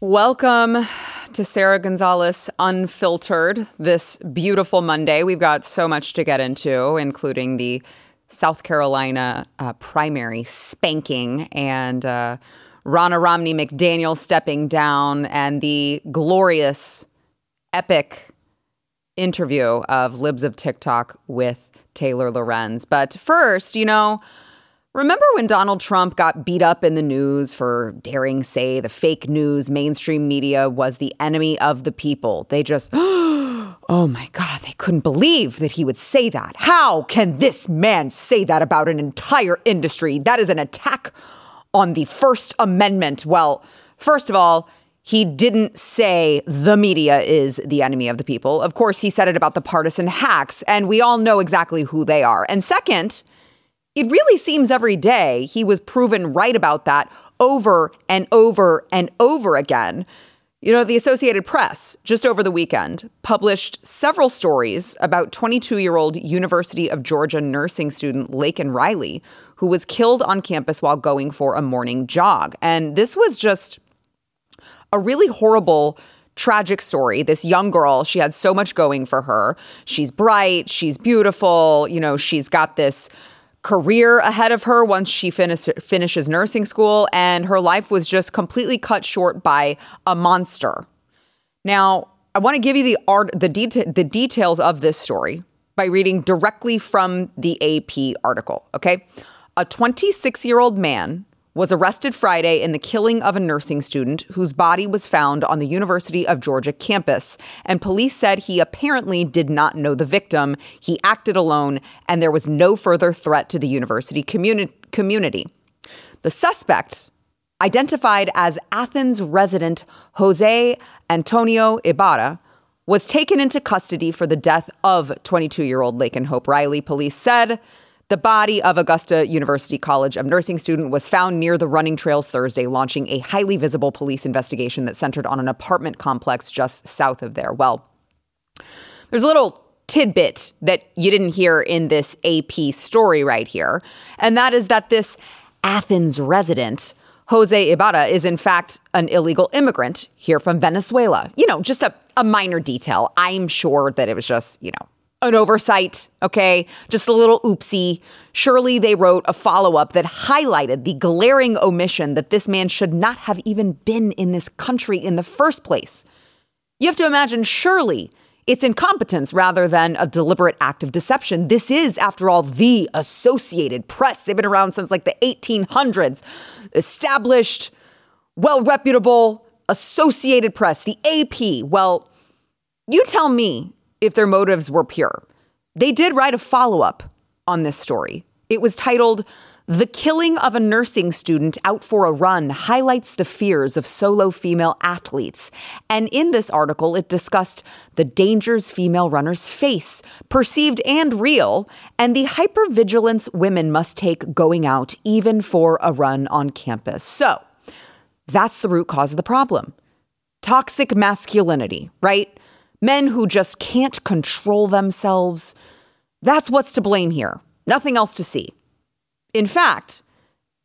Welcome to Sara Gonzales Unfiltered this beautiful Monday. We've got so much to get into, including the South Carolina uh, primary spanking and uh, Ronna Romney McDaniel stepping down and the glorious, epic interview of Libs of TikTok with Taylor Lorenz. But first, you know, Remember when Donald Trump got beat up in the news for daring say the fake news mainstream media was the enemy of the people? They just, oh my God, they couldn't believe that he would say that. How can this man say that about an entire industry? That is an attack on the First Amendment. Well, first of all, he didn't say the media is the enemy of the people. Of course, he said it about the partisan hacks, and we all know exactly who they are. And second, it really seems every day he was proven right about that over and over and over again. You know, the Associated Press just over the weekend published several stories about 22 year old University of Georgia nursing student Laken Riley, who was killed on campus while going for a morning jog. And this was just a really horrible tragic story. This young girl, she had so much going for her. She's bright, she's beautiful, you know, she's got this career ahead of her once she finish, finishes nursing school, and her life was just completely cut short by a monster. Now, I want to give you the art, the, deta- the details of this story by reading directly from the AP article. Okay, a 26 year old man was arrested Friday in the killing of a nursing student whose body was found on the University of Georgia campus. And police said he apparently did not know the victim. He acted alone, and there was no further threat to the university communi- community. The suspect, identified as Athens resident Jose Antonio Ibarra, was taken into custody for the death of 22 year old Laken Hope Riley, police said. The body of Augusta University College of Nursing student was found near the running trails Thursday, launching a highly visible police investigation that centered on an apartment complex just south of there. Well, there's a little tidbit that you didn't hear in this AP story right here, and that is that this Athens resident, Jose Ibarra, is in fact an illegal immigrant here from Venezuela. You know, just a, a minor detail. I'm sure that it was just, you know, an oversight, okay? Just a little oopsie. Surely they wrote a follow up that highlighted the glaring omission that this man should not have even been in this country in the first place. You have to imagine, surely it's incompetence rather than a deliberate act of deception. This is, after all, the Associated Press. They've been around since like the 1800s, established, well reputable Associated Press, the AP. Well, you tell me if their motives were pure. They did write a follow up on this story. It was titled, The Killing of a Nursing Student Out for a Run Highlights the Fears of Solo Female Athletes. And in this article, it discussed the dangers female runners face, perceived and real, and the hypervigilance women must take going out, even for a run on campus. So, that's the root cause of the problem toxic masculinity, right? Men who just can't control themselves. That's what's to blame here. Nothing else to see. In fact,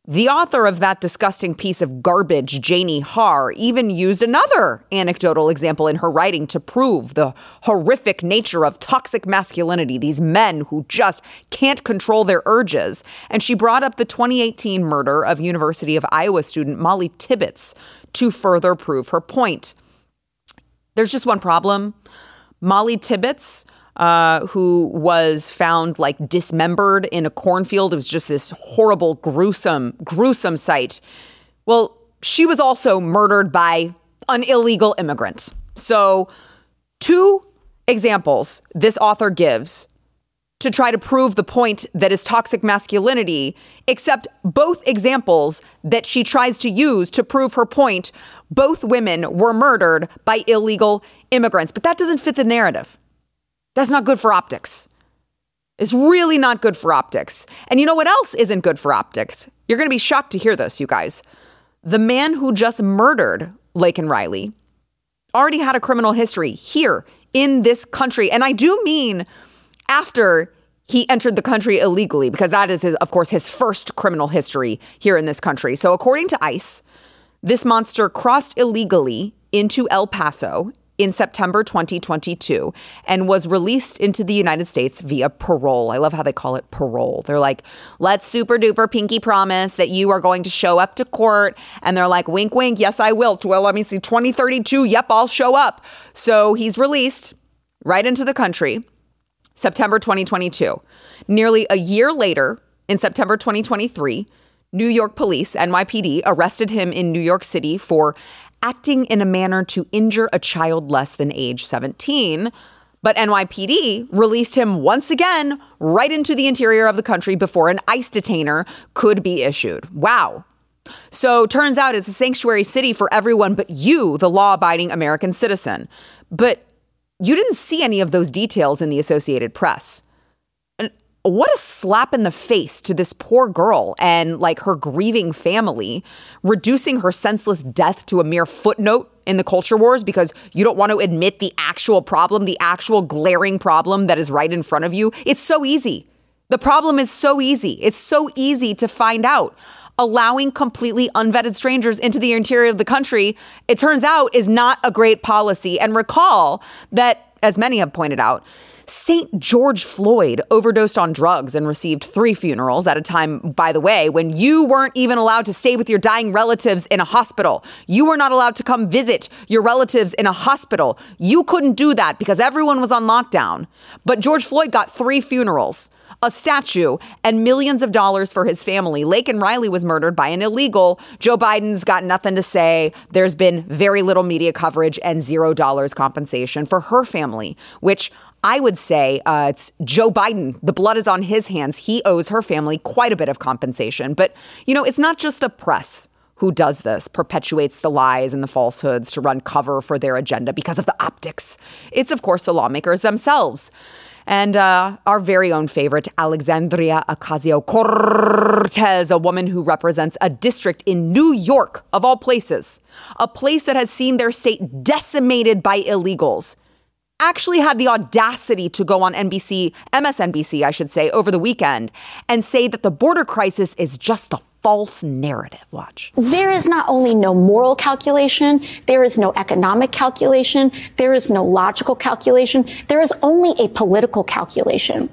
the author of that disgusting piece of garbage, Janie Har, even used another anecdotal example in her writing to prove the horrific nature of toxic masculinity, these men who just can't control their urges. And she brought up the 2018 murder of University of Iowa student Molly Tibbetts to further prove her point. There's just one problem. Molly Tibbetts, uh, who was found like dismembered in a cornfield. It was just this horrible, gruesome, gruesome sight. Well, she was also murdered by an illegal immigrant. So, two examples this author gives to try to prove the point that is toxic masculinity, except both examples that she tries to use to prove her point, both women were murdered by illegal immigrants. But that doesn't fit the narrative. That's not good for optics. It's really not good for optics. And you know what else isn't good for optics? You're going to be shocked to hear this, you guys. The man who just murdered Laken Riley already had a criminal history here in this country. And I do mean after he entered the country illegally, because that is, his, of course, his first criminal history here in this country. So, according to ICE, this monster crossed illegally into El Paso in September 2022 and was released into the United States via parole. I love how they call it parole. They're like, let's super duper pinky promise that you are going to show up to court. And they're like, wink, wink, yes, I will. Well, let me see, 2032, yep, I'll show up. So he's released right into the country, September 2022. Nearly a year later, in September 2023, New York police, NYPD, arrested him in New York City for acting in a manner to injure a child less than age 17. But NYPD released him once again right into the interior of the country before an ICE detainer could be issued. Wow. So turns out it's a sanctuary city for everyone but you, the law abiding American citizen. But you didn't see any of those details in the Associated Press what a slap in the face to this poor girl and like her grieving family, reducing her senseless death to a mere footnote in the culture wars because you don't want to admit the actual problem, the actual glaring problem that is right in front of you. It's so easy. The problem is so easy. It's so easy to find out. Allowing completely unvetted strangers into the interior of the country, it turns out, is not a great policy. And recall that, as many have pointed out, St. George Floyd overdosed on drugs and received three funerals at a time, by the way, when you weren't even allowed to stay with your dying relatives in a hospital. You were not allowed to come visit your relatives in a hospital. You couldn't do that because everyone was on lockdown. But George Floyd got three funerals a statue, and millions of dollars for his family. Laken Riley was murdered by an illegal. Joe Biden's got nothing to say. There's been very little media coverage and zero dollars compensation for her family, which I would say uh, it's Joe Biden. The blood is on his hands. He owes her family quite a bit of compensation. But, you know, it's not just the press who does this, perpetuates the lies and the falsehoods to run cover for their agenda because of the optics. It's, of course, the lawmakers themselves. And uh, our very own favorite, Alexandria Ocasio Cortez, a woman who represents a district in New York, of all places, a place that has seen their state decimated by illegals actually had the audacity to go on NBC, MSNBC, I should say, over the weekend and say that the border crisis is just the false narrative. Watch. There is not only no moral calculation, there is no economic calculation, there is no logical calculation, there is only a political calculation.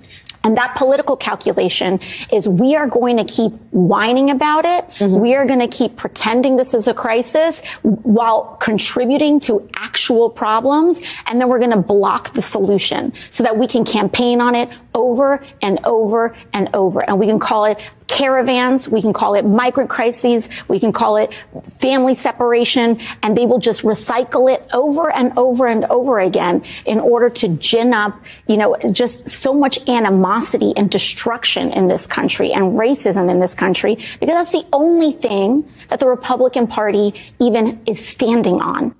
And that political calculation is we are going to keep whining about it. Mm-hmm. We are going to keep pretending this is a crisis while contributing to actual problems. And then we're going to block the solution so that we can campaign on it over and over and over. And we can call it caravans. We can call it migrant crises. We can call it family separation. And they will just recycle it over and over and over again in order to gin up, you know, just so much animosity and destruction in this country and racism in this country because that's the only thing that the Republican Party even is standing on.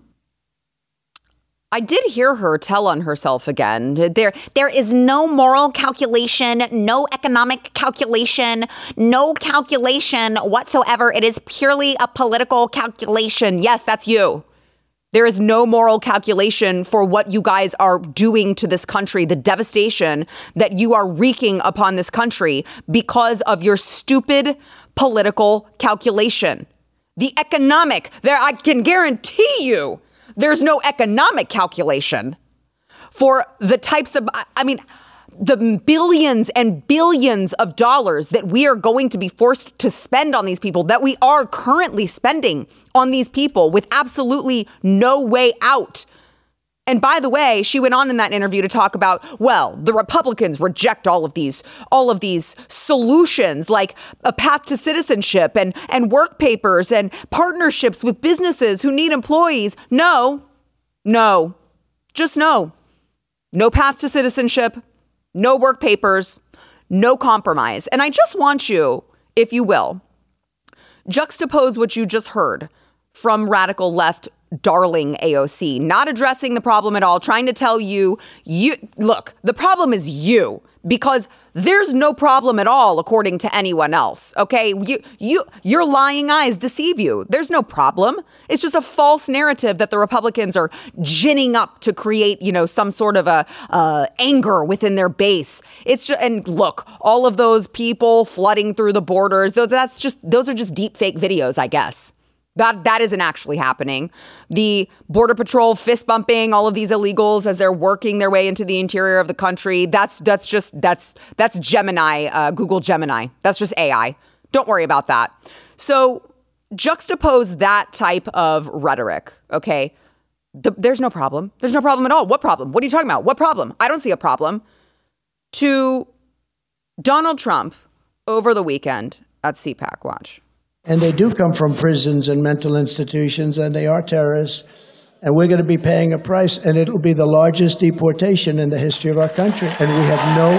I did hear her tell on herself again. There, there is no moral calculation, no economic calculation, no calculation whatsoever. It is purely a political calculation. Yes, that's you. There is no moral calculation for what you guys are doing to this country, the devastation that you are wreaking upon this country because of your stupid political calculation. The economic, there, I can guarantee you there's no economic calculation for the types of, I mean, the billions and billions of dollars that we are going to be forced to spend on these people, that we are currently spending on these people with absolutely no way out and by the way, she went on in that interview to talk about, well, the Republicans reject all of these, all of these solutions like a path to citizenship and, and work papers and partnerships with businesses who need employees. No, no, just no. No path to citizenship, no work papers, no compromise. And I just want you, if you will, juxtapose what you just heard from radical left darling AOC, not addressing the problem at all, trying to tell you, you look, the problem is you. because there's no problem at all according to anyone else okay? You you your lying eyes deceive you. There's no problem. It's just a false narrative that the republicans are ginning up to create you know some sort of a uh, anger within their base. It's just, and look all of those people flooding through the borders those that's just those are just deep fake videos i guess that that isn't actually happening. The border patrol fist bumping all of these illegals as they're working their way into the interior of the country. That's that's just that's that's Gemini, uh, Google Gemini. That's just AI. Don't worry about that. So juxtapose that type of rhetoric. Okay, the, there's no problem. There's no problem at all. What problem? What are you talking about? What problem? I don't see a problem. To Donald Trump over the weekend at CPAC. Watch. And they do come from prisons and mental institutions, and they are terrorists. And we're going to be paying a price, and it'll be the largest deportation in the history of our country. And we have no,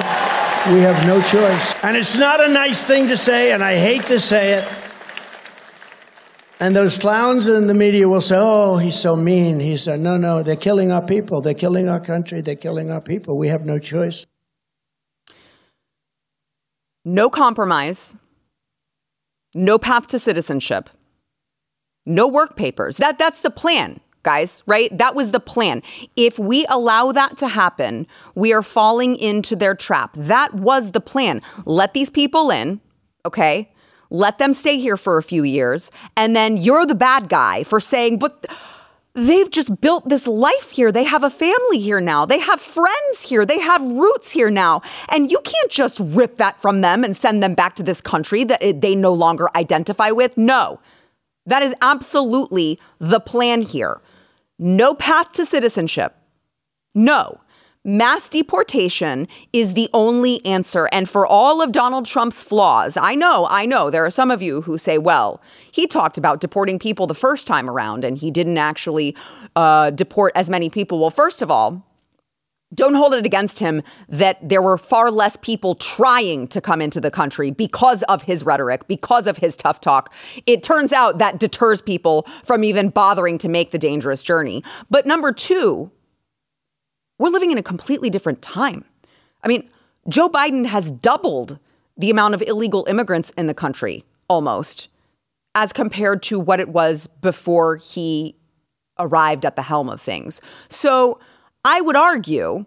we have no choice. And it's not a nice thing to say, and I hate to say it. And those clowns in the media will say, oh, he's so mean. He said, no, no, they're killing our people. They're killing our country. They're killing our people. We have no choice. No compromise no path to citizenship, no work papers. That that's the plan, guys, right? That was the plan. If we allow that to happen, we are falling into their trap. That was the plan. Let these people in, okay? Let them stay here for a few years, and then you're the bad guy for saying, "But they've just built this life here. They have a family here now. They have friends here. They have roots here now. And you can't just rip that from them and send them back to this country that they no longer identify with. No, that is absolutely the plan here. No path to citizenship. No mass deportation is the only answer. And for all of Donald Trump's flaws, I know, I know, there are some of you who say, well, he talked about deporting people the first time around and he didn't actually uh, deport as many people. Well, first of all, don't hold it against him that there were far less people trying to come into the country because of his rhetoric, because of his tough talk. It turns out that deters people from even bothering to make the dangerous journey. But number two, we're living in a completely different time. I mean, Joe Biden has doubled the amount of illegal immigrants in the country almost as compared to what it was before he arrived at the helm of things. So I would argue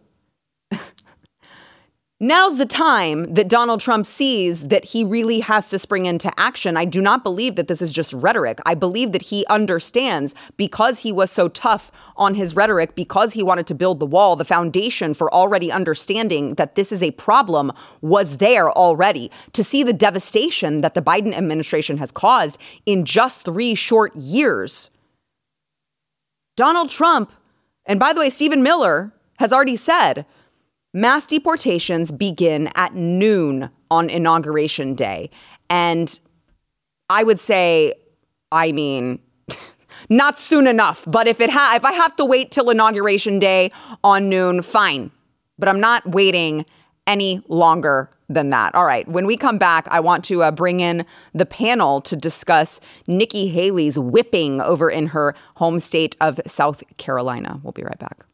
Now's the time that Donald Trump sees that he really has to spring into action. I do not believe that this is just rhetoric. I believe that he understands because he was so tough on his rhetoric, because he wanted to build the wall, the foundation for already understanding that this is a problem was there already. To see the devastation that the Biden administration has caused in just three short years. Donald Trump, and by the way, Stephen Miller has already said, Mass deportations begin at noon on Inauguration Day. And I would say, I mean, not soon enough, but if it ha- if I have to wait till inauguration day on noon, fine. But I'm not waiting any longer than that. All right, when we come back, I want to uh, bring in the panel to discuss Nikki Haley's whipping over in her home state of South Carolina. We'll be right back.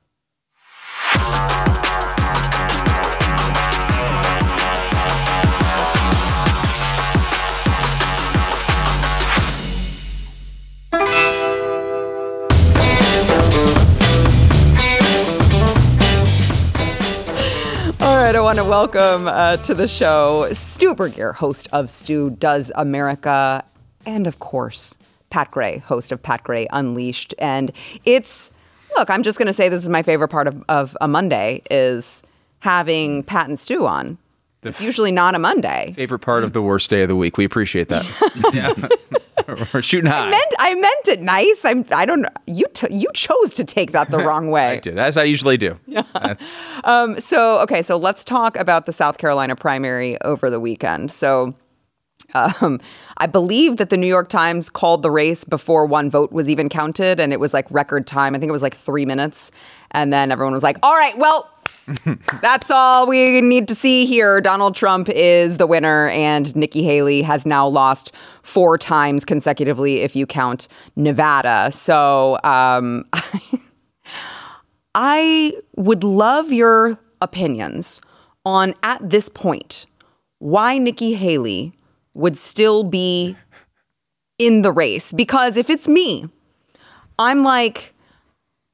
Welcome uh, to the show Stu Burguiere, host of Stu Does America, and of course, Pat Gray, host of Pat Gray Unleashed. And it's, look, I'm just going to say this is my favorite part of, of a Monday is having Pat and Stu on. It's usually not a Monday. Favorite part of the worst day of the week. We appreciate that. yeah. We're shooting high. I meant, I meant it nice. I'm. I don't. You. T- you chose to take that the wrong way. I did, as I usually do. Um, so okay. So let's talk about the South Carolina primary over the weekend. So. Um, I believe that the New York Times called the race before one vote was even counted, and it was like record time. I think it was like three minutes, and then everyone was like, "All right, well, that's all we need to see here. Donald Trump is the winner, and Nikki Haley has now lost four times consecutively, if you count Nevada. So um, I would love your opinions on at this point why Nikki Haley would still be in the race. Because if it's me, I'm like,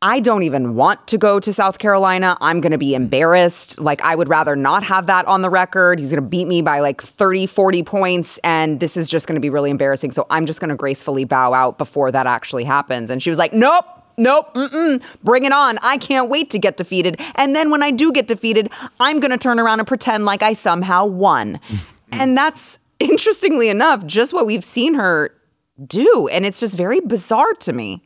I don't even want to go to South Carolina. I'm going to be embarrassed. Like, I would rather not have that on the record. He's going to beat me by like 30, 40 points. And this is just going to be really embarrassing. So I'm just going to gracefully bow out before that actually happens. And she was like, nope. Nope, mm-mm, bring it on. I can't wait to get defeated. And then when I do get defeated, I'm going to turn around and pretend like I somehow won. Mm. and that's interestingly enough just what we've seen her do. And it's just very bizarre to me.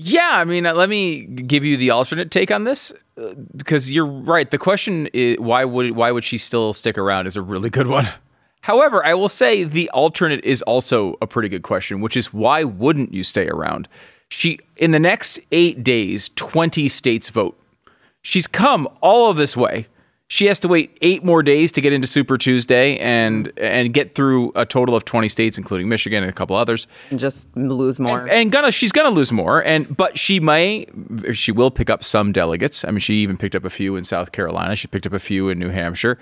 Yeah, I mean, uh, let me give you the alternate take on this uh, because you're right. The question is why would why would she still stick around is a really good one. However, I will say the alternate is also a pretty good question, which is why wouldn't you stay around? She in the next 8 days, 20 states vote. She's come all of this way she has to wait eight more days to get into Super Tuesday and and get through a total of twenty states, including Michigan and a couple others, and just lose more. And, and gonna she's gonna lose more, and but she may she will pick up some delegates. I mean, she even picked up a few in South Carolina. She picked up a few in New Hampshire,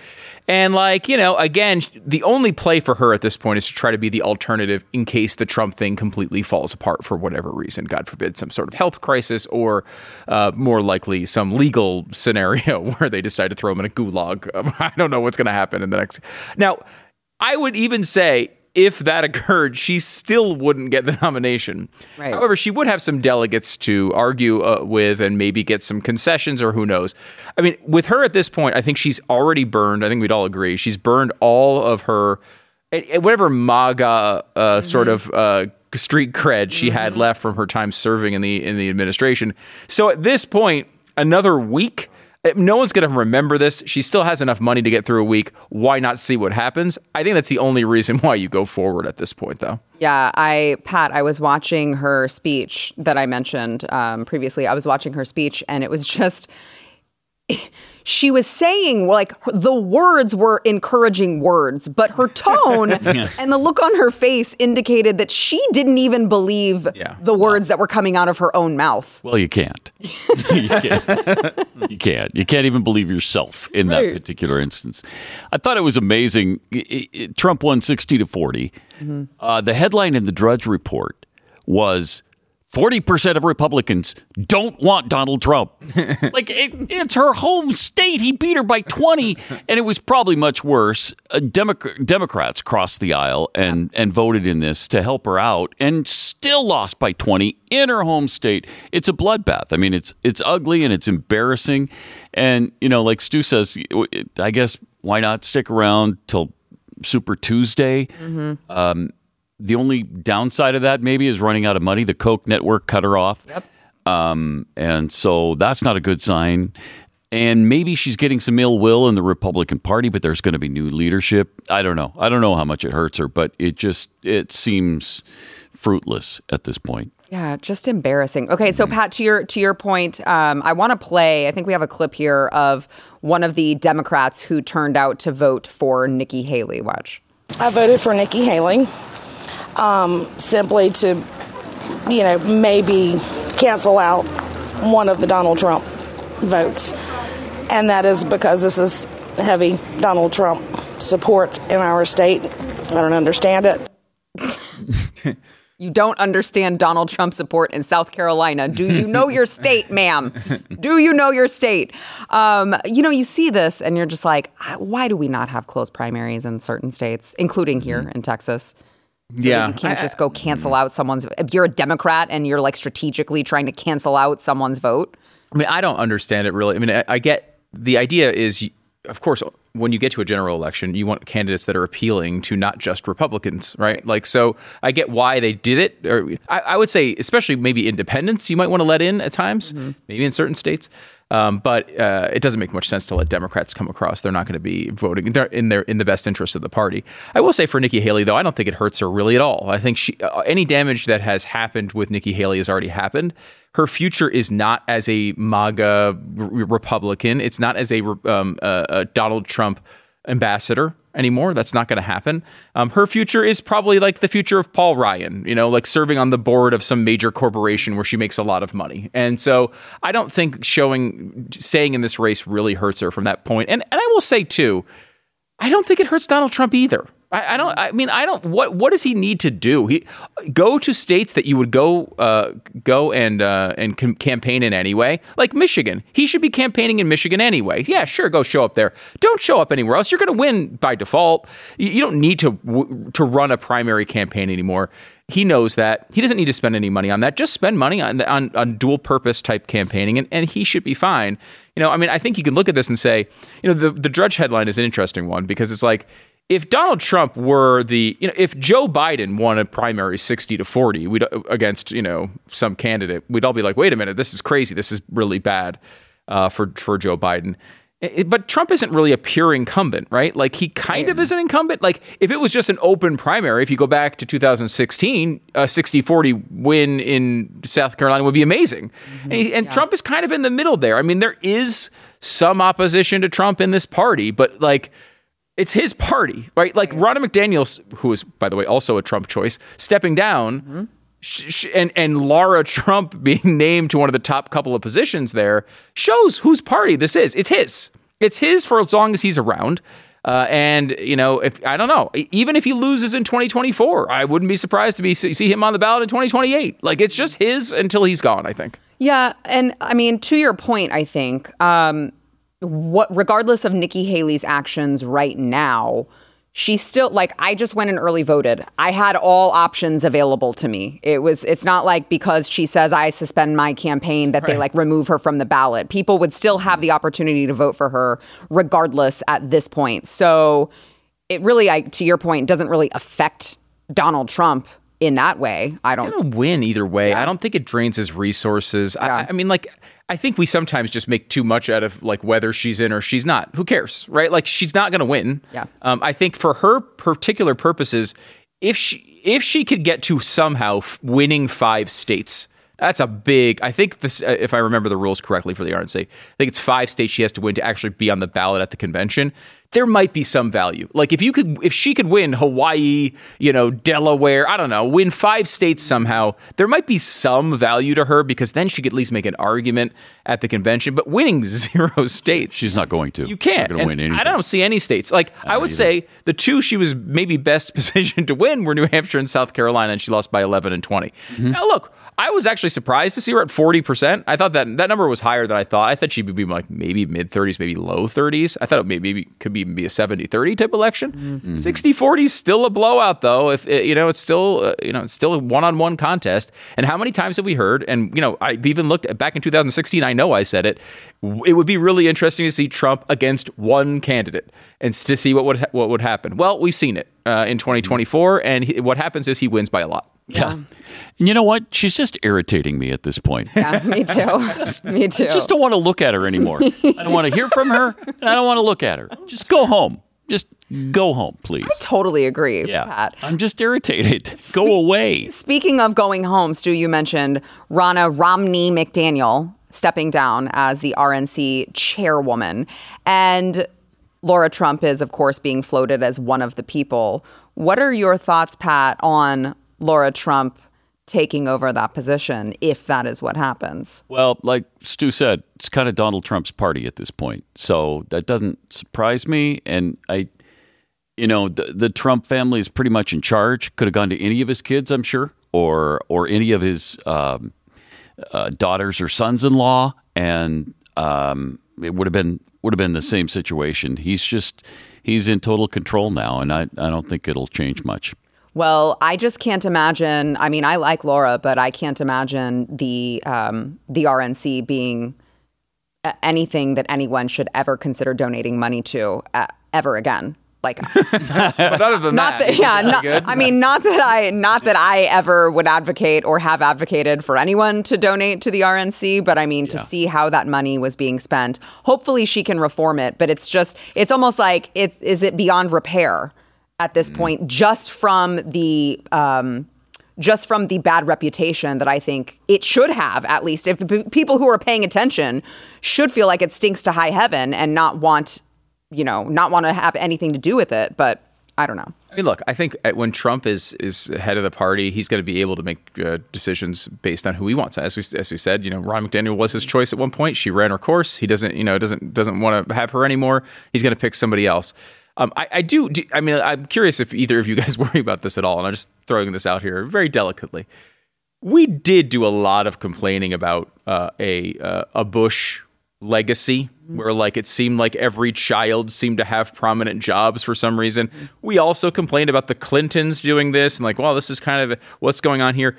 and like you know, again, the only play for her at this point is to try to be the alternative in case the Trump thing completely falls apart for whatever reason. God forbid, some sort of health crisis, or uh, more likely, some legal scenario where they decide to throw him in a gulag. I don't know what's going to happen in the next. Now, I would even say if that occurred, she still wouldn't get the nomination. Right. However, she would have some delegates to argue uh, with and maybe get some concessions or who knows. I mean, with her at this point, I think she's already burned. I think we'd all agree. She's burned all of her, whatever MAGA uh, mm-hmm. sort of. Uh, street cred she mm-hmm. had left from her time serving in the in the administration. So at this point, another week no one's going to remember this. She still has enough money to get through a week. Why not see what happens? I think that's the only reason why you go forward at this point, though. Yeah, I, Pat, I was watching her speech that I mentioned um, previously. I was watching her speech, and it was just she was saying like the words were encouraging words, but her tone yeah. and the look on her face indicated that she didn't even believe yeah. the words that were coming out of her own mouth. Well, you can't. you can't. you can't. You can't even believe yourself in right. that particular instance. I thought it was amazing. It, it, Trump won 60 to 40. Mm-hmm. Uh, the headline in the Drudge Report was 40% of Republicans don't want Donald Trump. like, it, it's her home state. He beat her by 20, and it was probably much worse. Uh, Demo- Democrats crossed the aisle and, and voted in this to help her out and still lost by 20 in her home state. It's a bloodbath. I mean, it's, it's ugly and it's embarrassing. And, you know, like Stu says, I guess why not stick around till Super Tuesday? Mm-hmm. Um, the only downside of that maybe is running out of money. The Koch network cut her off. Yep. Um, and so that's not a good sign. And maybe she's getting some ill will in the Republican Party, but there's going to be new leadership. I don't know. I don't know how much it hurts her, but it just it seems fruitless at this point. Yeah, just embarrassing. Okay, so mm-hmm. Pat, to your to your point, um, I want to play. I think we have a clip here of one of the Democrats who turned out to vote for Nikki Haley. Watch. I voted for Nikki Haley um, simply to, you know, maybe cancel out one of the Donald Trump votes. And that is because this is heavy Donald Trump support in our state. I don't understand it. you don't understand Donald Trump support in South Carolina. Do you know your state, ma'am? Do you know your state? Um, you know, you see this and you're just like, why do we not have closed primaries in certain states, including here mm-hmm. in Texas? So yeah, you can't I, just go cancel mm. out someone's. If you're a Democrat and you're like strategically trying to cancel out someone's vote, I mean, I don't understand it really. I mean, I, I get the idea is, of course, when you get to a general election, you want candidates that are appealing to not just Republicans, right? Like, so I get why they did it. Or I, I would say, especially maybe independents, you might want to let in at times, mm-hmm. maybe in certain states. Um, but uh, it doesn't make much sense to let Democrats come across. They're not going to be voting in their in the best interest of the party. I will say for Nikki Haley, though, I don't think it hurts her really at all. I think she uh, any damage that has happened with Nikki Haley has already happened. Her future is not as a MAGA Republican. It's not as a, um, a Donald Trump ambassador. anymore. That's not going to happen. Um, her future is probably like the future of Paul Ryan, you know, like serving on the board of some major corporation where she makes a lot of money. And so I don't think showing, staying in this race really hurts her from that point. And, and I will say, too, I don't think it hurts Donald Trump either. I, I, don't. I mean, I don't. What What does he need to do? He go to states that you would go uh, go and uh, and com- campaign in anyway, like Michigan. He should be campaigning in Michigan anyway. Yeah, sure, go show up there. Don't show up anywhere else. You're going to win by default. You, you don't need to w- to run a primary campaign anymore. He knows that. He doesn't need to spend any money on that. Just spend money on on, on dual purpose type campaigning, and, and he should be fine. You know, I mean, I think you can look at this and say, you know, the the Drudge headline is an interesting one because it's like if Donald Trump were the, you know, if Joe Biden won a primary 60 to 40 we'd, against, you know, some candidate, we'd all be like, wait a minute, this is crazy. This is really bad uh, for, for Joe Biden. It, but Trump isn't really a pure incumbent, right? Like he kind of is an incumbent. Like if it was just an open primary, if you go back to 2016, a 60 40 win in South Carolina would be amazing. Mm-hmm. And, he, and yeah. Trump is kind of in the middle there. I mean, there is some opposition to Trump in this party, but like, it's his party, right? Like Ronna McDaniel's, who is, by the way, also a Trump choice, stepping down, mm-hmm. sh- sh- and and Laura Trump being named to one of the top couple of positions there shows whose party this is. It's his. It's his for as long as he's around. Uh, and you know, if I don't know, even if he loses in 2024, I wouldn't be surprised to be see him on the ballot in 2028. Like it's just his until he's gone. I think. Yeah, and I mean, to your point, I think. Um, what regardless of Nikki Haley's actions right now, she's still like I just went and early voted. I had all options available to me. It was it's not like because she says I suspend my campaign that right. they like remove her from the ballot. People would still have the opportunity to vote for her regardless at this point. So it really I to your point doesn't really affect Donald Trump in that way. I don't gonna win either way. Yeah. I don't think it drains his resources. Yeah. I, I mean like I think we sometimes just make too much out of like whether she's in or she's not. Who cares, right? Like she's not going to win. Yeah. Um, I think for her particular purposes, if she if she could get to somehow winning five states, that's a big. I think this, uh, if I remember the rules correctly for the RNC, I think it's five states she has to win to actually be on the ballot at the convention there might be some value. Like if you could, if she could win Hawaii, you know, Delaware, I don't know, win five states somehow, there might be some value to her because then she could at least make an argument at the convention. But winning zero states, she's not going to. You can't win anything. I don't see any states. Like I, I would either. say the two she was maybe best positioned to win were New Hampshire and South Carolina, and she lost by 11 and 20. Mm-hmm. Now look, I was actually surprised to see her at 40%. I thought that that number was higher than I thought. I thought she would be like maybe mid 30s, maybe low 30s. I thought it maybe could even be a 70 30 type election. Mm-hmm. 60 40 is still a blowout though. If you know, it's still uh, you know, it's still a one-on-one contest. And how many times have we heard and you know, I've even looked at back in 2016, I know I said it. It would be really interesting to see Trump against one candidate and to see what would ha- what would happen. Well, we've seen it uh, in 2024 and he, what happens is he wins by a lot. Yeah. And you know what? She's just irritating me at this point. Yeah, me too. me too. I just don't want to look at her anymore. I don't want to hear from her, and I don't want to look at her. Just go home. Just go home, please. I totally agree, yeah. Pat. I'm just irritated. Spe- go away. Speaking of going home, Stu, you mentioned Ronna Romney McDaniel stepping down as the RNC chairwoman. And Laura Trump is, of course, being floated as one of the people. What are your thoughts, Pat, on Laura Trump taking over that position if that is what happens. Well, like Stu said, it's kind of Donald Trump's party at this point. So that doesn't surprise me. And I, you know, the, the Trump family is pretty much in charge. Could have gone to any of his kids, I'm sure, or or any of his um, uh, daughters or sons-in-law, and um, it would have been would have been the same situation. He's just he's in total control now, and I I don't think it'll change much. Well, I just can't imagine. I mean, I like Laura, but I can't imagine the um, the RNC being anything that anyone should ever consider donating money to uh, ever again. Like, but other than not that, that yeah, not, I mean, not that I, not that I ever would advocate or have advocated for anyone to donate to the RNC, but I mean, yeah. to see how that money was being spent. Hopefully, she can reform it, but it's just, it's almost like it is it beyond repair at this mm point just from the um, just from the bad reputation that I think it should have, at least if the p- people who are paying attention should feel like it stinks to high heaven and not want you know, not want to have anything to do with it. But I don't know. I mean, look, I think uh, when Trump is is head of the party, he's going to be able to make uh, decisions based on who he wants. As we as we said, you know, Ron McDaniel was his choice at one point. She ran her course. He doesn't, you know, doesn't doesn't want to have her anymore. He's going to pick somebody else. Um, I, I do, do. I mean, I'm curious if either of you guys worry about this at all. And I'm just throwing this out here very delicately. We did do a lot of complaining about uh, a uh, a Bush legacy where like it seemed like every child seemed to have prominent jobs for some reason. We also complained about the Clintons doing this and like, well, this is kind of what's going on here.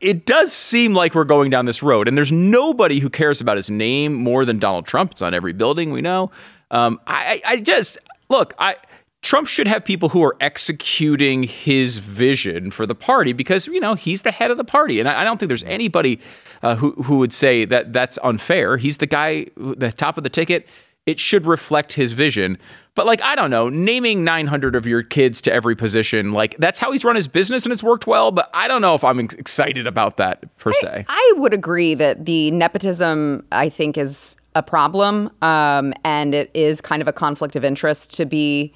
It does seem like we're going down this road, and there's nobody who cares about his name more than Donald Trump. It's on every building we know. Um, I, I just look, I Trump should have people who are executing his vision for the party because you know he's the head of the party, and I, I don't think there's anybody uh, who who would say that that's unfair. He's the guy, the top of the ticket. It should reflect his vision. But like I don't know, naming 900 of your kids to every position, like that's how he's run his business and it's worked well. But I don't know if I'm ex- excited about that per se. I would agree that the nepotism, I think, is a problem, um, and it is kind of a conflict of interest to be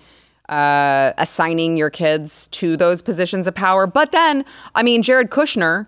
uh, assigning your kids to those positions of power. But then, I mean, Jared Kushner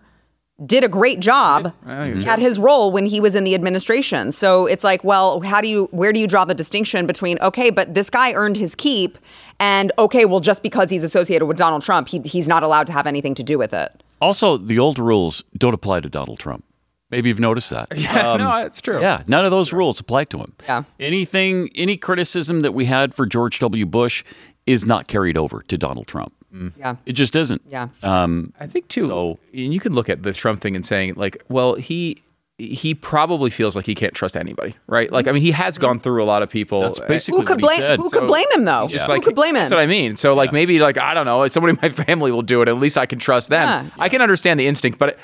did a great job at his role when he was in the administration. So it's like, well, how do you where do you draw the distinction between okay, but this guy earned his keep and okay, well just because he's associated with Donald Trump, he, he's not allowed to have anything to do with it. Also, the old rules don't apply to Donald Trump. Maybe you've noticed that. Yeah, um, no, it's true. Yeah, none of those rules apply to him. Yeah. Anything, any criticism that we had for George W. Bush is not carried over to Donald Trump. Mm. Yeah. It just isn't. Yeah. Um, I think too. So- and you can look at the Trump thing and saying like, well, he he probably feels like he can't trust anybody, right? Like, I mean, he has gone through a lot of people. that's uh, basically Who could what he blame said. who could blame him though? Just Who like could blame him? That's what I mean. So like maybe like I don't know, somebody in my family will do it. At least I can trust them. Yeah. I can understand the instinct, but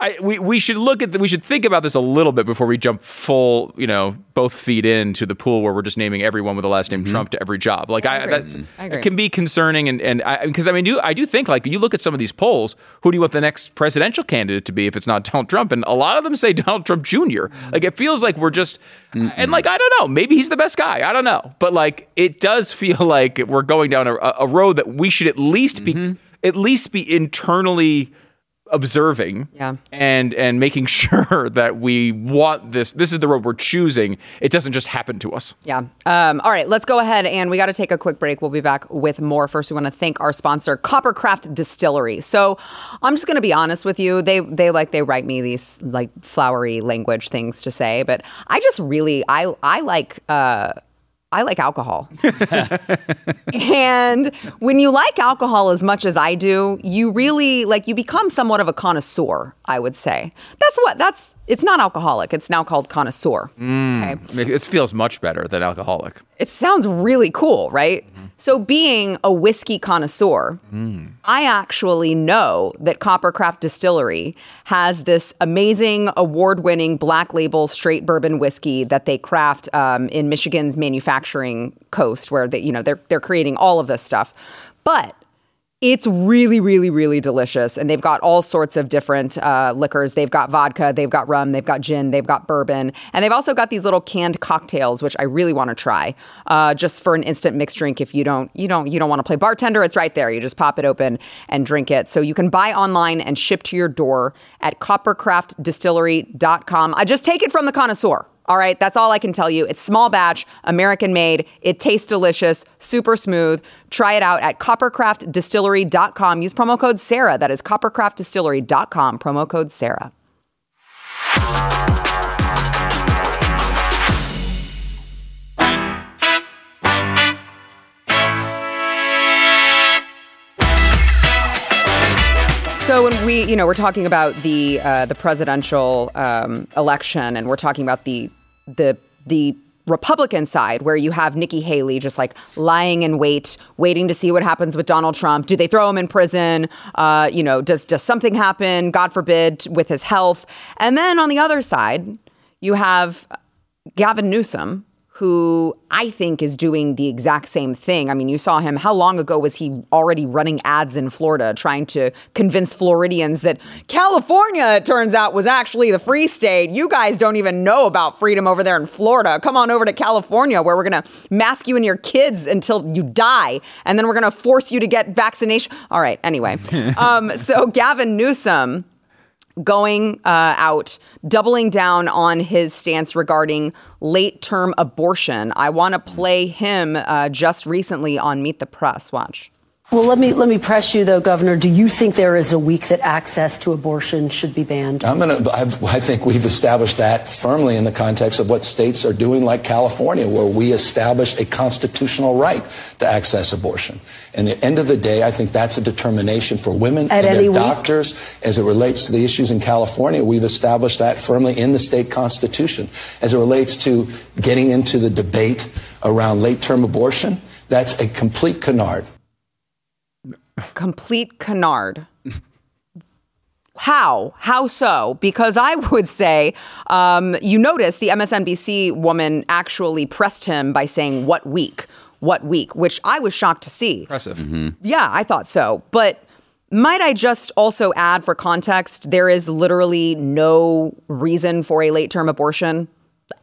I we, we should look at the, we should think about this a little bit before we jump full you know both feet into the pool where we're just naming everyone with the last name mm-hmm. Trump to every job. Like I, agree. that's mm-hmm. I agree. it can be concerning and and because I, mean do I do think like you look at some of these polls, who do you want the next presidential candidate to be if it's not Donald Trump? And a lot of them say Donald Trump Jr. Like it feels like we're just and mm-hmm. like I don't know, maybe he's the best guy. I don't know, but like it does feel like we're going down a, a road that we should at least be at least be internally observing Yeah. and and making sure that we want this this is the road we're choosing it doesn't just happen to us Yeah. Um, all right, let's go ahead and we got to take a quick break. We'll be back with more. First, we want to thank our sponsor, Coppercraft Distillery. So, I'm just going to be honest with you. They they like they write me these like flowery language things to say, but I just really I I like uh I like alcohol. and when you like alcohol as much as I do, you really like you become somewhat of a connoisseur, I would say. That's what that's it's not alcoholic. It's now called connoisseur. Mm. Okay. it feels much better than alcoholic It sounds really cool, right? Mm-hmm. So, being a whiskey connoisseur, mm. I actually know that Coppercraft Distillery has this amazing award winning black label straight bourbon whiskey that they craft um, in Michigan's manufacturing coast, where they, you know, they're, they're creating all of this stuff. But it's really, really, really delicious. And they've got all sorts of different uh, liquors. They've got vodka, they've got rum, they've got gin, they've got bourbon. And they've also got these little canned cocktails, which I really want to try. Uh, just for an instant mixed drink if you don't, you don't, you don't want to play bartender, it's right there. You just pop it open and drink it. So you can buy online and ship to your door at coppercraftdistillery.com. I just take it from the connoisseur. All right, that's all I can tell you. It's small batch, American made. It tastes delicious, super smooth. Try it out at coppercraftdistillery.com. Use promo code Sara. That is coppercraftdistillery.com, promo code Sara. So when we, you know, we're talking about the uh, the presidential um, election, and we're talking about the the the Republican side, where you have Nikki Haley just like lying in wait, waiting to see what happens with Donald Trump. Do they throw him in prison? Uh, you know, does does something happen? God forbid, with his health. And then on the other side, you have Gavin Newsom, who I think is doing the exact same thing. I mean, you saw him. How long ago was he already running ads in Florida trying to convince Floridians that California, it turns out, was actually the free state? You guys don't even know about freedom over there in Florida. Come on over to California where we're going to mask you and your kids until you die. And then we're going to force you to get vaccination. All right. Anyway, um, so Gavin Newsom going uh, out, doubling down on his stance regarding late term abortion. I want to play him uh, just recently on Meet the Press. Watch. Well, let me let me press you though, Governor. Do you think there is a week that access to abortion should be banned? I'm gonna. I've, I think we've established that firmly in the context of what states are doing, like California, where we established a constitutional right to access abortion. And the end of the day, I think that's a determination for women At and their week? doctors as it relates to the issues in California. We've established that firmly in the state constitution. As it relates to getting into the debate around late-term abortion, that's a complete canard. Complete canard. How? How so? Because I would say, um, you notice the MSNBC woman actually pressed him by saying, What week? What week? Which I was shocked to see. Impressive. Yeah, I thought so. But might I just also add for context, there is literally no reason for a late term abortion.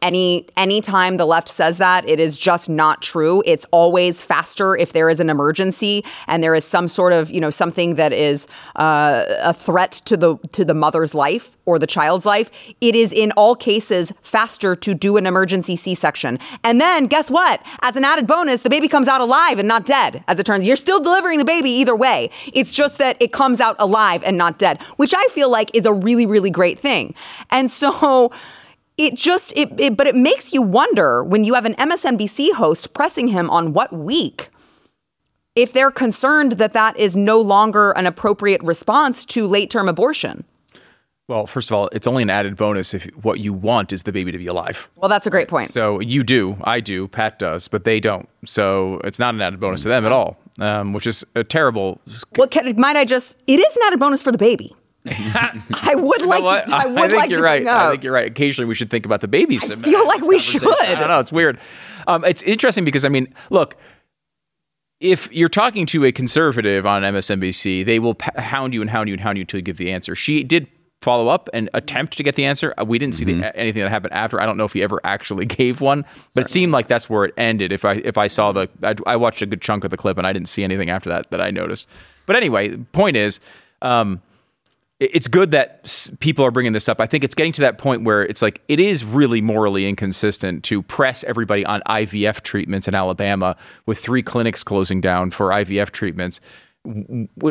Any anytime the left says that, it is just not true. It's always faster if there is an emergency and there is some sort of you know something that is uh, a threat to the to the mother's life or the child's life. It is in all cases faster to do an emergency C-section. And then guess what? As an added bonus, the baby comes out alive and not dead. As it turns, you're still delivering the baby either way. It's just that it comes out alive and not dead, which I feel like is a really really great thing. And so it just it, it but it makes you wonder when you have an MSNBC host pressing him on what week if they're concerned that that is no longer an appropriate response to late term abortion. Well, first of all, it's only an added bonus if what you want is the baby to be alive. Well, that's a great point. So you do, I do, Pat does, but they don't. So it's not an added bonus to them at all, um, which is a terrible. Well, can, might I just? It is an added bonus for the baby. I would like. What? To, I would think like you're to right. bring I think you're right. Occasionally, we should think about the babies. I feel like we should. I don't know. It's weird. Um, it's interesting because I mean, look, if you're talking to a conservative on MSNBC, they will p- hound you and hound you and hound you until you give the answer. She did follow up and attempt to get the answer. Uh, We didn't see the, anything that happened after. I don't know if he ever actually gave one, but it seemed like that's where it ended. If I if I saw the, I, I watched a good chunk of the clip and I didn't see anything after that that I noticed. But anyway, point is. Um, it- it's good that people are bringing this up. I think it's getting to that point where it's like it is really morally inconsistent to press everybody on IVF treatments in Alabama with three clinics closing down for IVF treatments.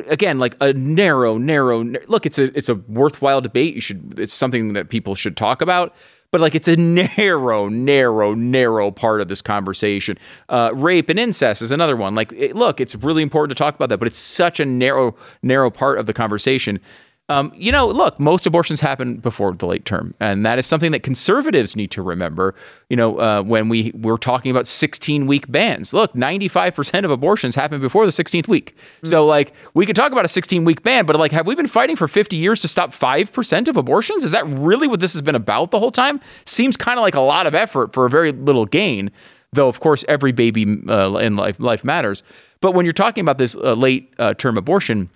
Again, like a narrow, narrow. Look, it's a it's a worthwhile debate. You should. It's something that people should talk about. But like, it's a narrow, narrow, narrow part of this conversation. Uh, rape and incest is another one. Like, it, look, it's really important to talk about that, but it's such a narrow, narrow part of the conversation. Um, you know, look, most abortions happen before the late term, and that is something that conservatives need to remember. You know, uh, when we we're talking about 16 week bans, look, 95 percent of abortions happen before the 16th week. So, like, we could talk about a 16 week ban, but like, have we been fighting for 50 years to stop five percent of abortions? Is that really what this has been about the whole time? Seems kind of like a lot of effort for a very little gain. Though, of course, every baby uh, in life life matters. But when you're talking about this uh, late uh, term abortion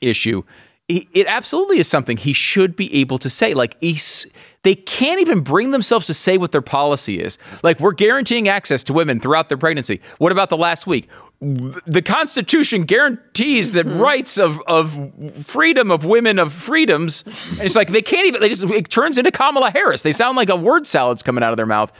issue, it absolutely is something he should be able to say. Like he's, they can't even bring themselves to say what their policy is. Like we're guaranteeing access to women throughout their pregnancy. What about the last week? The Constitution guarantees the mm-hmm. rights of of freedom of women of freedoms. And it's like they can't even. They just it turns into Kamala Harris. They sound like a word salad's coming out of their mouth.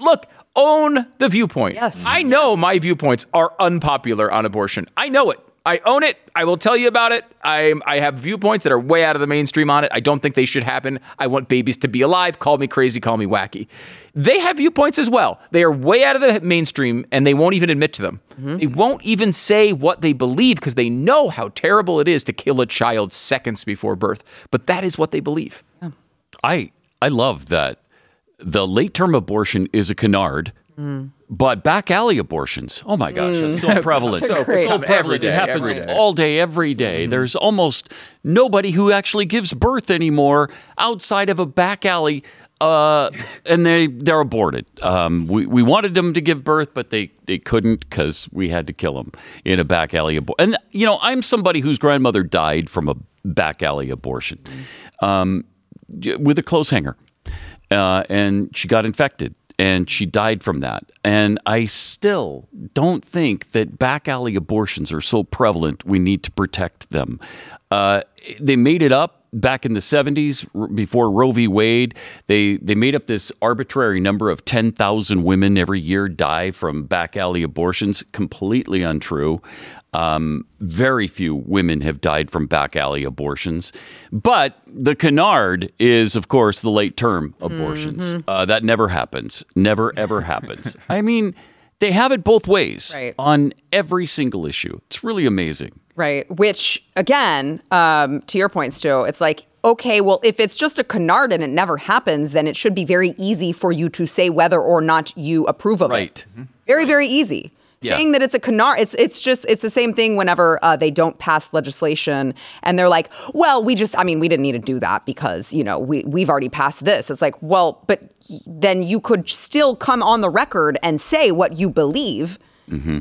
Look. Own the viewpoint. Yes. I know my viewpoints are unpopular on abortion. I know it. I own it. I will tell you about it. I I have viewpoints that are way out of the mainstream on it. I don't think they should happen. I want babies to be alive. Call me crazy, call me wacky. They have viewpoints as well. They are way out of the mainstream and they won't even admit to them. Mm-hmm. They won't even say what they believe because they know how terrible it is to kill a child seconds before birth. But that is what they believe. I I love that the late term abortion is a canard. Mm. But back alley abortions, oh my gosh, it's so prevalent. So so, prevalent. Every day, it happens every day. all day, every day. There's almost nobody who actually gives birth anymore outside of a back alley uh, and they they're aborted. Um, we we wanted them to give birth, but they they couldn't because we had to kill them in a back alley abortion. And you know, I'm somebody whose grandmother died from a back alley abortion um, with a clothes hanger, uh, and she got infected. And she died from that. And I still don't think that back alley abortions are so prevalent. We need to protect them. Uh, they made it up back in the 70s before Roe v. Wade. They they made up this arbitrary number of 10,000 women every year die from back alley abortions. Completely untrue. Um, very few women have died from back alley abortions. But the canard is, of course, the late term abortions. Uh, that never happens. Never, ever happens. I mean, they have it both ways Right. on every single issue. It's really amazing. Right. Which, again, um, to your point, Stu, it's like, okay, well, if it's just a canard and it never happens, then it should be very easy for you to say whether or not you approve of it. Right. it. Very, very easy. Yeah. Saying that it's a canard, it's it's just it's the same thing whenever uh, they don't pass legislation and they're like, well, we just, I mean, we didn't need to do that because you know we we've already passed this. It's like, well, but then you could still come on the record and say what you believe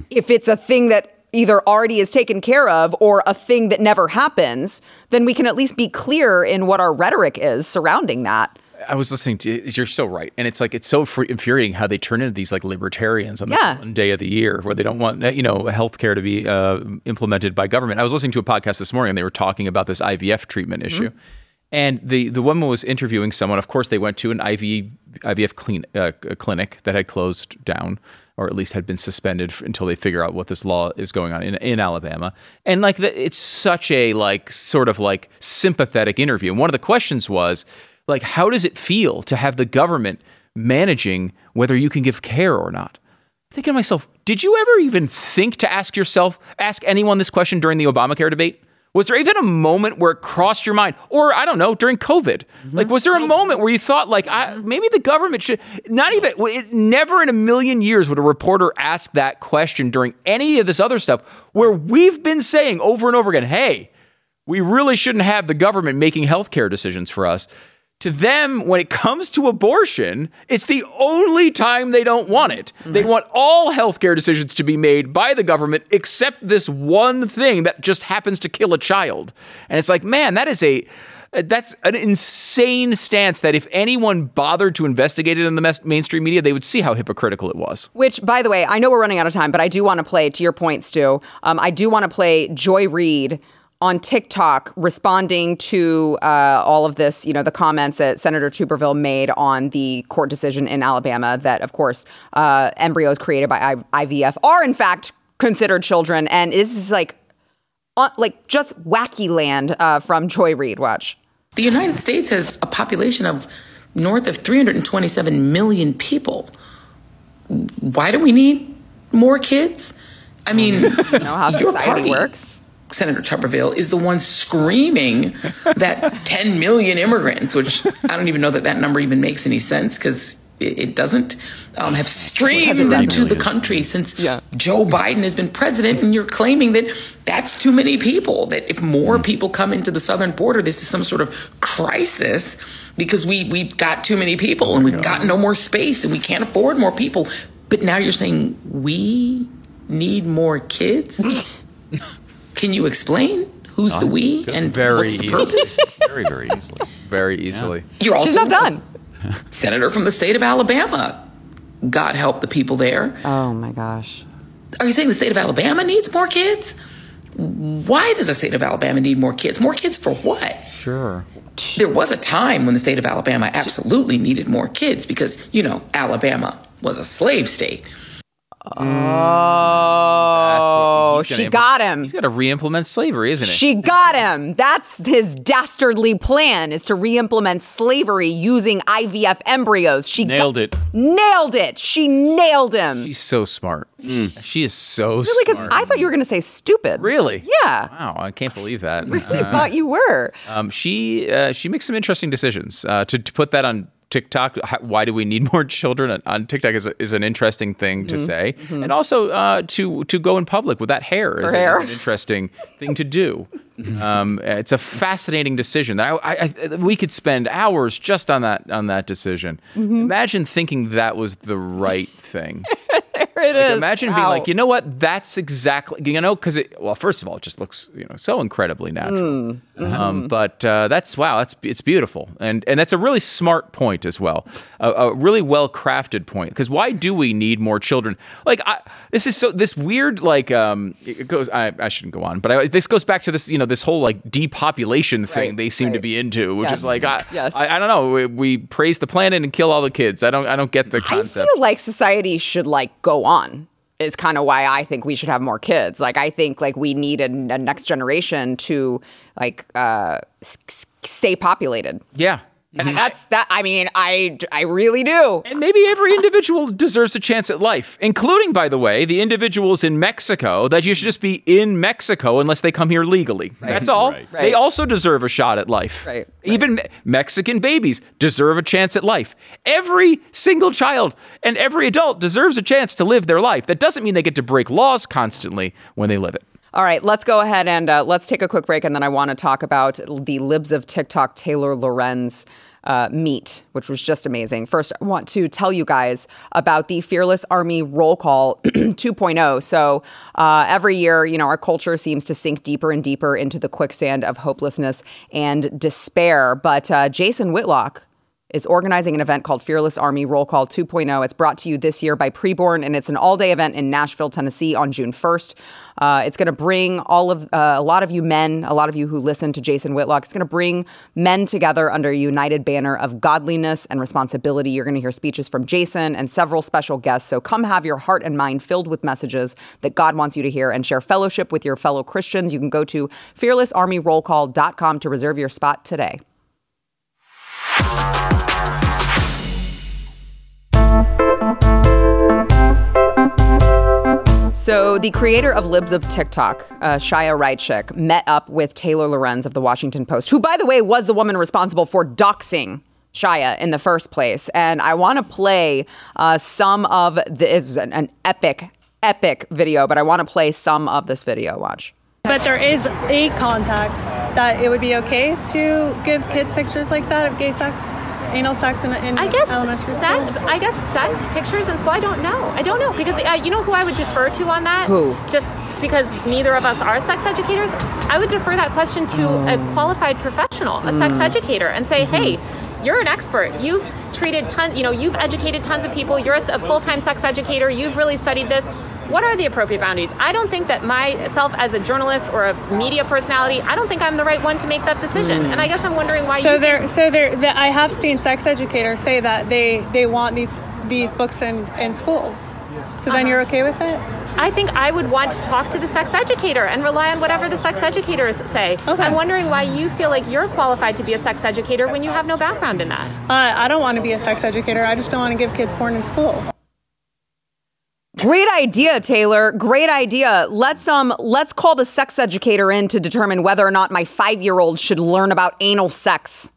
if it's a thing that either already is taken care of or a thing that never happens, then we can at least be clear in what our rhetoric is surrounding that. I was listening to you're so right, and it's like it's so fr- infuriating how they turn into these like libertarians on this Yeah. one day of the year where they don't want you know healthcare to be uh, implemented by government. I was listening to a podcast this morning, and they were talking about this IVF treatment issue, and the the woman was interviewing someone. Of course, they went to an IV IVF clean, uh, clinic that had closed down. Or at least had been suspended until they figure out what this law is going on in, in Alabama, and like the, it's such a like sort of like sympathetic interview. And one of the questions was, like how does it feel to have the government managing whether you can give care or not? Thinking to myself did you ever even think to ask yourself ask anyone this question during the obamacare debate was there even a moment where it crossed your mind? Or i don't know during covid? Mm-hmm. Like was there a moment where you thought like I, mm-hmm. maybe the government should not even it, never in a million years would a reporter ask that question during any of this other stuff where we've been saying over and over again hey we really shouldn't have the government making healthcare decisions for us. To them, when it comes to abortion, it's the only time they don't want it. They want all healthcare decisions to be made by the government except this one thing that just happens to kill a child. And it's like, man, that is a that's an insane stance that if anyone bothered to investigate it in the mainstream media, they would see how hypocritical it was. Which, by the way, I know we're running out of time, but I do want to play, to your point, Stu, um, I do want to play Joy Reid on TikTok responding to uh, all of this, you know, the comments that Senator Tuberville made on the court decision in Alabama that, of course, uh, embryos created by I- IVF are, in fact, considered children. And this is like, uh, like just wacky land uh, from Joy Reid. Watch. The United States has a population of north of 327 million people. Why do we need more kids? I mean, You know how society party, works. Senator Tuberville is the one screaming that 10 million immigrants, which I don't even know that that number even makes any sense because it, it doesn't, um, have streamed into the country since Joe Biden has been president. And you're claiming that that's too many people, that if more people come into the southern border, this is some sort of crisis because we, we've got too many people and we've got no more space and we can't afford more people. But now you're saying we need more kids? Can you explain who's the we and Very what's the easily. purpose? Very, very easily. Very easily. You're also She's not done. senator from the state of Alabama. God help the people there. Oh my gosh. Are you saying the state of Alabama needs more kids? Why does the state of Alabama need more kids? More kids for what? Sure. There was a time when the state of Alabama absolutely needed more kids because, you know, Alabama was a slave state. Oh, she implement- got him. He's got to re-implement slavery, isn't it? She got him. That's his dastardly plan is to re-implement slavery using IVF embryos. She Nailed got- it. Nailed it. She nailed him. She's so smart. She is so smart. really, because. I thought you were going to say stupid. Really? Yeah. Wow, I can't believe that. I Uh, thought you were. um, she uh, she makes some interesting decisions. Uh, to, to put that on TikTok. How, why do we need more children on, on TikTok? Is, is an interesting thing to say, and also uh, to to go in public with that hair is, hair. is an interesting thing to do. Um, it's a fascinating decision. I, I, I, we could spend hours just on that on that decision. Imagine thinking that was the right thing. It Like, is. imagine being like, you know what? That's exactly you know because it. Well, first of all, it just looks you know so incredibly natural. Um, but uh, that's wow, that's it's beautiful, and and that's a really smart point as well, a, a really well crafted point. Because why do we need more children? Like I, this is so this weird like um it goes. I, I shouldn't go on, but I, this goes back to this you know this whole like depopulation thing Right, they seem to be into, which Yes, is like I, yes. I I don't know. We, we praise the planet and kill all the kids. I don't I don't get the concept. I feel like society should like go on. Is kind of why I think we should have more kids. Like I think like we need a, a next generation to like uh, s- stay populated. yeah. And mm-hmm. that's that. I mean, I I really do. And maybe every individual deserves a chance at life, including, by the way, the individuals in Mexico that you should just be in Mexico unless they come here legally. That's all. Right. They Right. also deserve a shot at life. Right, Even Me- Mexican babies deserve a chance at life. Every single child and every adult deserves a chance to live their life. That doesn't mean they get to break laws constantly when they live it. All right, let's go ahead and uh, let's take a quick break, and then I want to talk about the libs of TikTok Taylor Lorenz. Uh, meet, which was just amazing. First, I want to tell you guys about the Fearless Army Roll Call 2.0. So, uh, every year, you know, our culture seems to sink deeper and deeper into the quicksand of hopelessness and despair. But uh, Jason Whitlock, is organizing an event called Fearless Army Roll Call 2.0. It's brought to you this year by Preborn, and it's an all-day event in Nashville, Tennessee, on June 1st. Uh, it's going to bring all of uh, a lot of you men, a lot of you who listen to Jason Whitlock. It's going to bring men together under a united banner of godliness and responsibility. You're going to hear speeches from Jason and several special guests. So come have your heart and mind filled with messages that God wants you to hear, and share fellowship with your fellow Christians. You can go to fearlessarmyrollcall.com to reserve your spot today. So, the creator of Libs of TikTok, uh, Chaya met up with Taylor Lorenz of the Washington Post, who, by the way, was the woman responsible for doxing Chaya in the first place. And I want to play uh, some of this is an, an epic, epic video, but I want to play some of this video. Watch. But there is a context that it would be okay to give kids pictures like that of gay sex, anal sex in, in I guess elementary sex, school. I guess sex pictures in school. I don't know. I don't know because uh, you know who I would defer to on that. Who? Just because neither of us are sex educators, I would defer that question to a qualified professional, a sex educator, and say, hey. You're an expert. You've treated tons, you know, you've educated tons of people. You're a, a full-time sex educator. You've really studied this. What are the appropriate boundaries? I don't think that myself as a journalist or a media personality, I don't think I'm the right one to make that decision. And I guess I'm wondering why So you there, so there, that I have seen sex educators say that they they want these these books in in schools. So then Uh-huh. you're okay with it? I think I would want to talk to the sex educator and rely on whatever the sex educators say. Okay. I'm wondering why you feel like you're qualified to be a sex educator when you have no background in that. Uh, I don't want to be a sex educator. I just don't want to give kids porn in school. Great idea, Taylor. Great idea. Let's um let's call the sex educator in to determine whether or not my 5-year-old should learn about anal sex.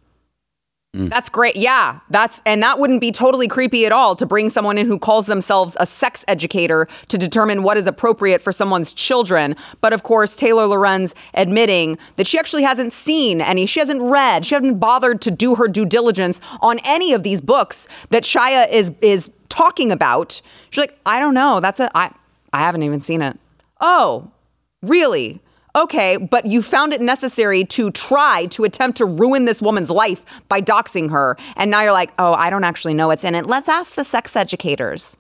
Mm. That's great. Yeah, that's and that wouldn't be totally creepy at all to bring someone in who calls themselves a sex educator to determine what is appropriate for someone's children. But of course, Taylor Lorenz admitting that she actually hasn't seen any, she hasn't read, she hasn't bothered to do her due diligence on any of these books that Chaya is is talking about. She's like, I don't know. That's a I I haven't even seen it. Oh, really? Okay, but you found it necessary to try to attempt to ruin this woman's life by doxing her. And now you're like, oh, I don't actually know what's in it. Let's ask the sex educators.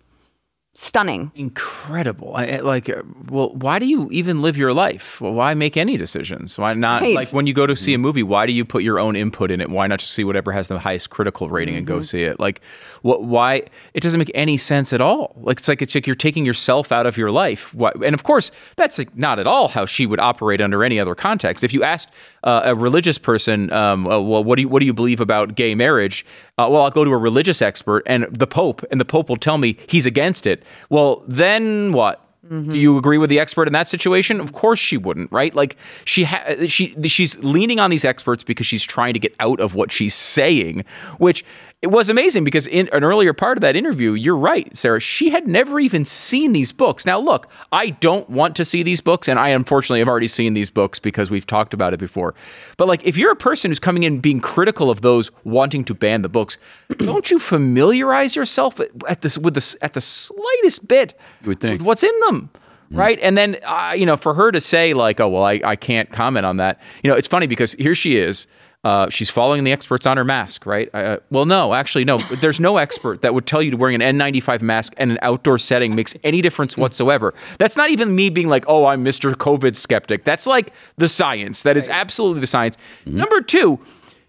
Stunning. incredible. I, I- like, uh, well, why do you even live your life? Well, why make any decisions? Why not? Right. Like when you go to see a movie, why do you put your own input in it? Why not just see whatever has the highest critical rating and go see it? Like, what? Why? It doesn't make any sense at all. Like it's like it's like you're taking yourself out of your life. Why, and of course, that's like not at all how she would operate under any other context. If you asked uh, a religious person, um, uh, well, what do you what do you believe about gay marriage? Uh, well, I'll go to a religious expert and the Pope, and the Pope will tell me he's against it. Well, then what? Do you agree with the expert in that situation? Of course she wouldn't, right? Like she ha- she she's leaning on these experts because she's trying to get out of what she's saying, which it was amazing because in an earlier part of that interview, you're right, Sara. She had never even seen these books. Now, look, I don't want to see these books, and I unfortunately have already seen these books because we've talked about it before. But like, if you're a person who's coming in being critical of those wanting to ban the books, don't you familiarize yourself at this with this at the slightest bit You would think. with what's in them? Right. And then, uh, you know, for her to say, like, oh, well, I, I can't comment on that, you know, it's funny because here she is. Uh, she's following the experts on her mask, right? Uh, well, no, actually, no. There's no expert that would tell you to wearing an N95 mask in an outdoor setting makes any difference whatsoever. That's not even me being like, oh, I'm Mr. COVID skeptic. That's like the science. That is absolutely the science. Number two,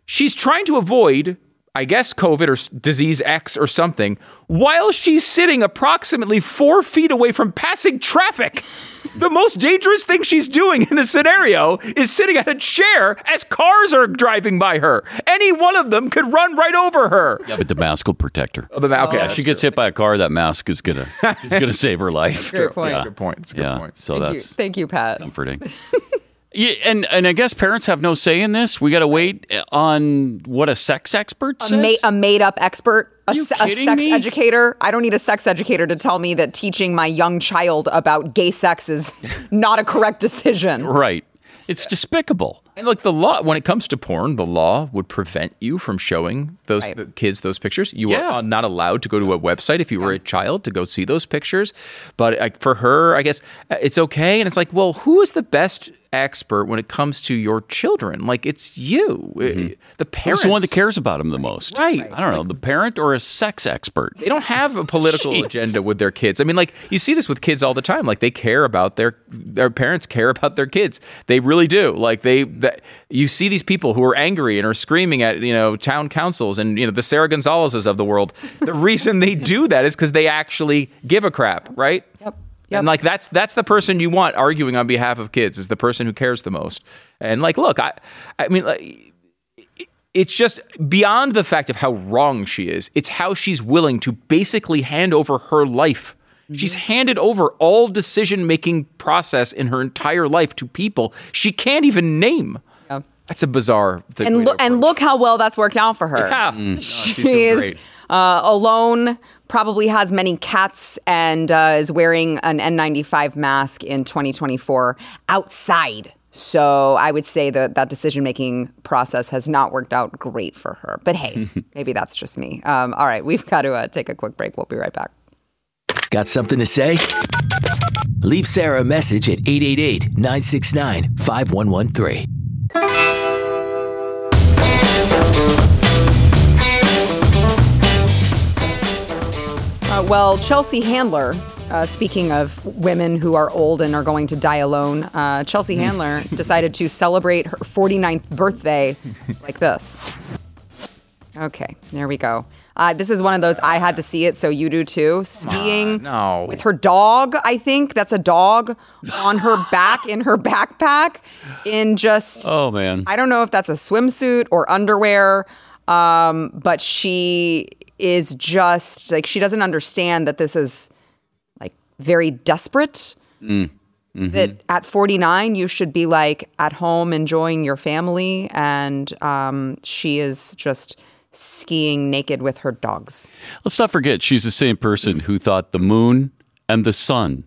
she's trying to avoid I guess COVID or disease X or something, while she's sitting approximately four feet away from passing traffic. The most dangerous thing she's doing in this scenario is sitting at a chair as cars are driving by her. Any one of them could run right over her. Yeah, but the mask will protect her. Oh, the ma- okay, yeah, she gets hit by a car, that mask is gonna is gonna save her life. Great point. Yeah. Good point. It's a good yeah. point. So Thank you, that's thank you, Pat. comforting. yeah, and and I guess parents have no say in this. We got to wait on what a sex expert A, says. ma- a made up expert, a, se- a sex me? educator. I don't need a sex educator to tell me that teaching my young child about gay sex is not a correct decision. right. It's despicable. And look, the law, when it comes to porn, the law would prevent you from showing those Right. the kids those pictures. You Yeah. are not allowed to go to a website if you were a child to go see those pictures. But like, for her, I guess uh, it's okay. And it's like, well, who is the best expert when it comes to your children? Like, it's you, Uh, the parent, the one that cares about them the most? Right. I don't know, the parent or a sex expert. They don't have a political Jeez. agenda with their kids. I mean, like you see this with kids all the time. Like they care about their their parents care about their kids. They really do. Like they that you see these people who are angry and are screaming at you know town councils and you know the Sara Gonzales's of the world. The reason they do that is because they actually give a crap, right? Yep. And like that's that's the person you want arguing on behalf of kids is the person who cares the most. And like, look, I I mean, like, it's just beyond the fact of how wrong she is. It's how she's willing to basically hand over her life. She's handed over all decision making process in her entire life to people she can't even name. That's a bizarre thing. And, look, and look how well that's worked out for her. Yeah. Mm. She's doing great. uh, alone, probably has many cats, and uh, is wearing an N95 mask in 2024 outside. So I would say that that decision making process has not worked out great for her. But hey, maybe that's just me. Um, all right, we've got to uh, take a quick break. We'll be right back. Got something to say? Leave Sara a message at 888 969 5113. Uh, well, Chelsea Handler, uh, speaking of women who are old and are going to die alone, uh, Chelsea Handler decided to celebrate her 49th birthday like this. Okay, there we go. Uh, this is one of those I had to see it, so you do too. Skiing no. with her dog, I think that's a dog on her back in her backpack in just Oh man. I don't know if that's a swimsuit or underwear, um, but she is just like she doesn't understand that this is like very desperate. Mm. That at 49 you should be like at home enjoying your family, and um, she is just skiing naked with her dogs. Let's not forget she's the same person who thought the moon and the sun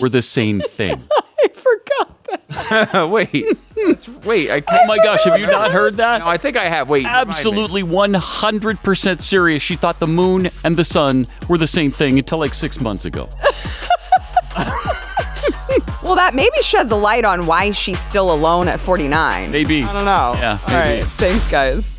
were the same thing. I forgot that. wait, That's- wait. I can't. Oh my gosh, have you not heard that? No, I think I have. Wait. Absolutely 100% serious. She thought the moon and the sun were the same thing until like six months ago. Well, that maybe sheds a light on why she's still alone at 49. Maybe. I don't know. Yeah, All maybe. right. Thanks, guys.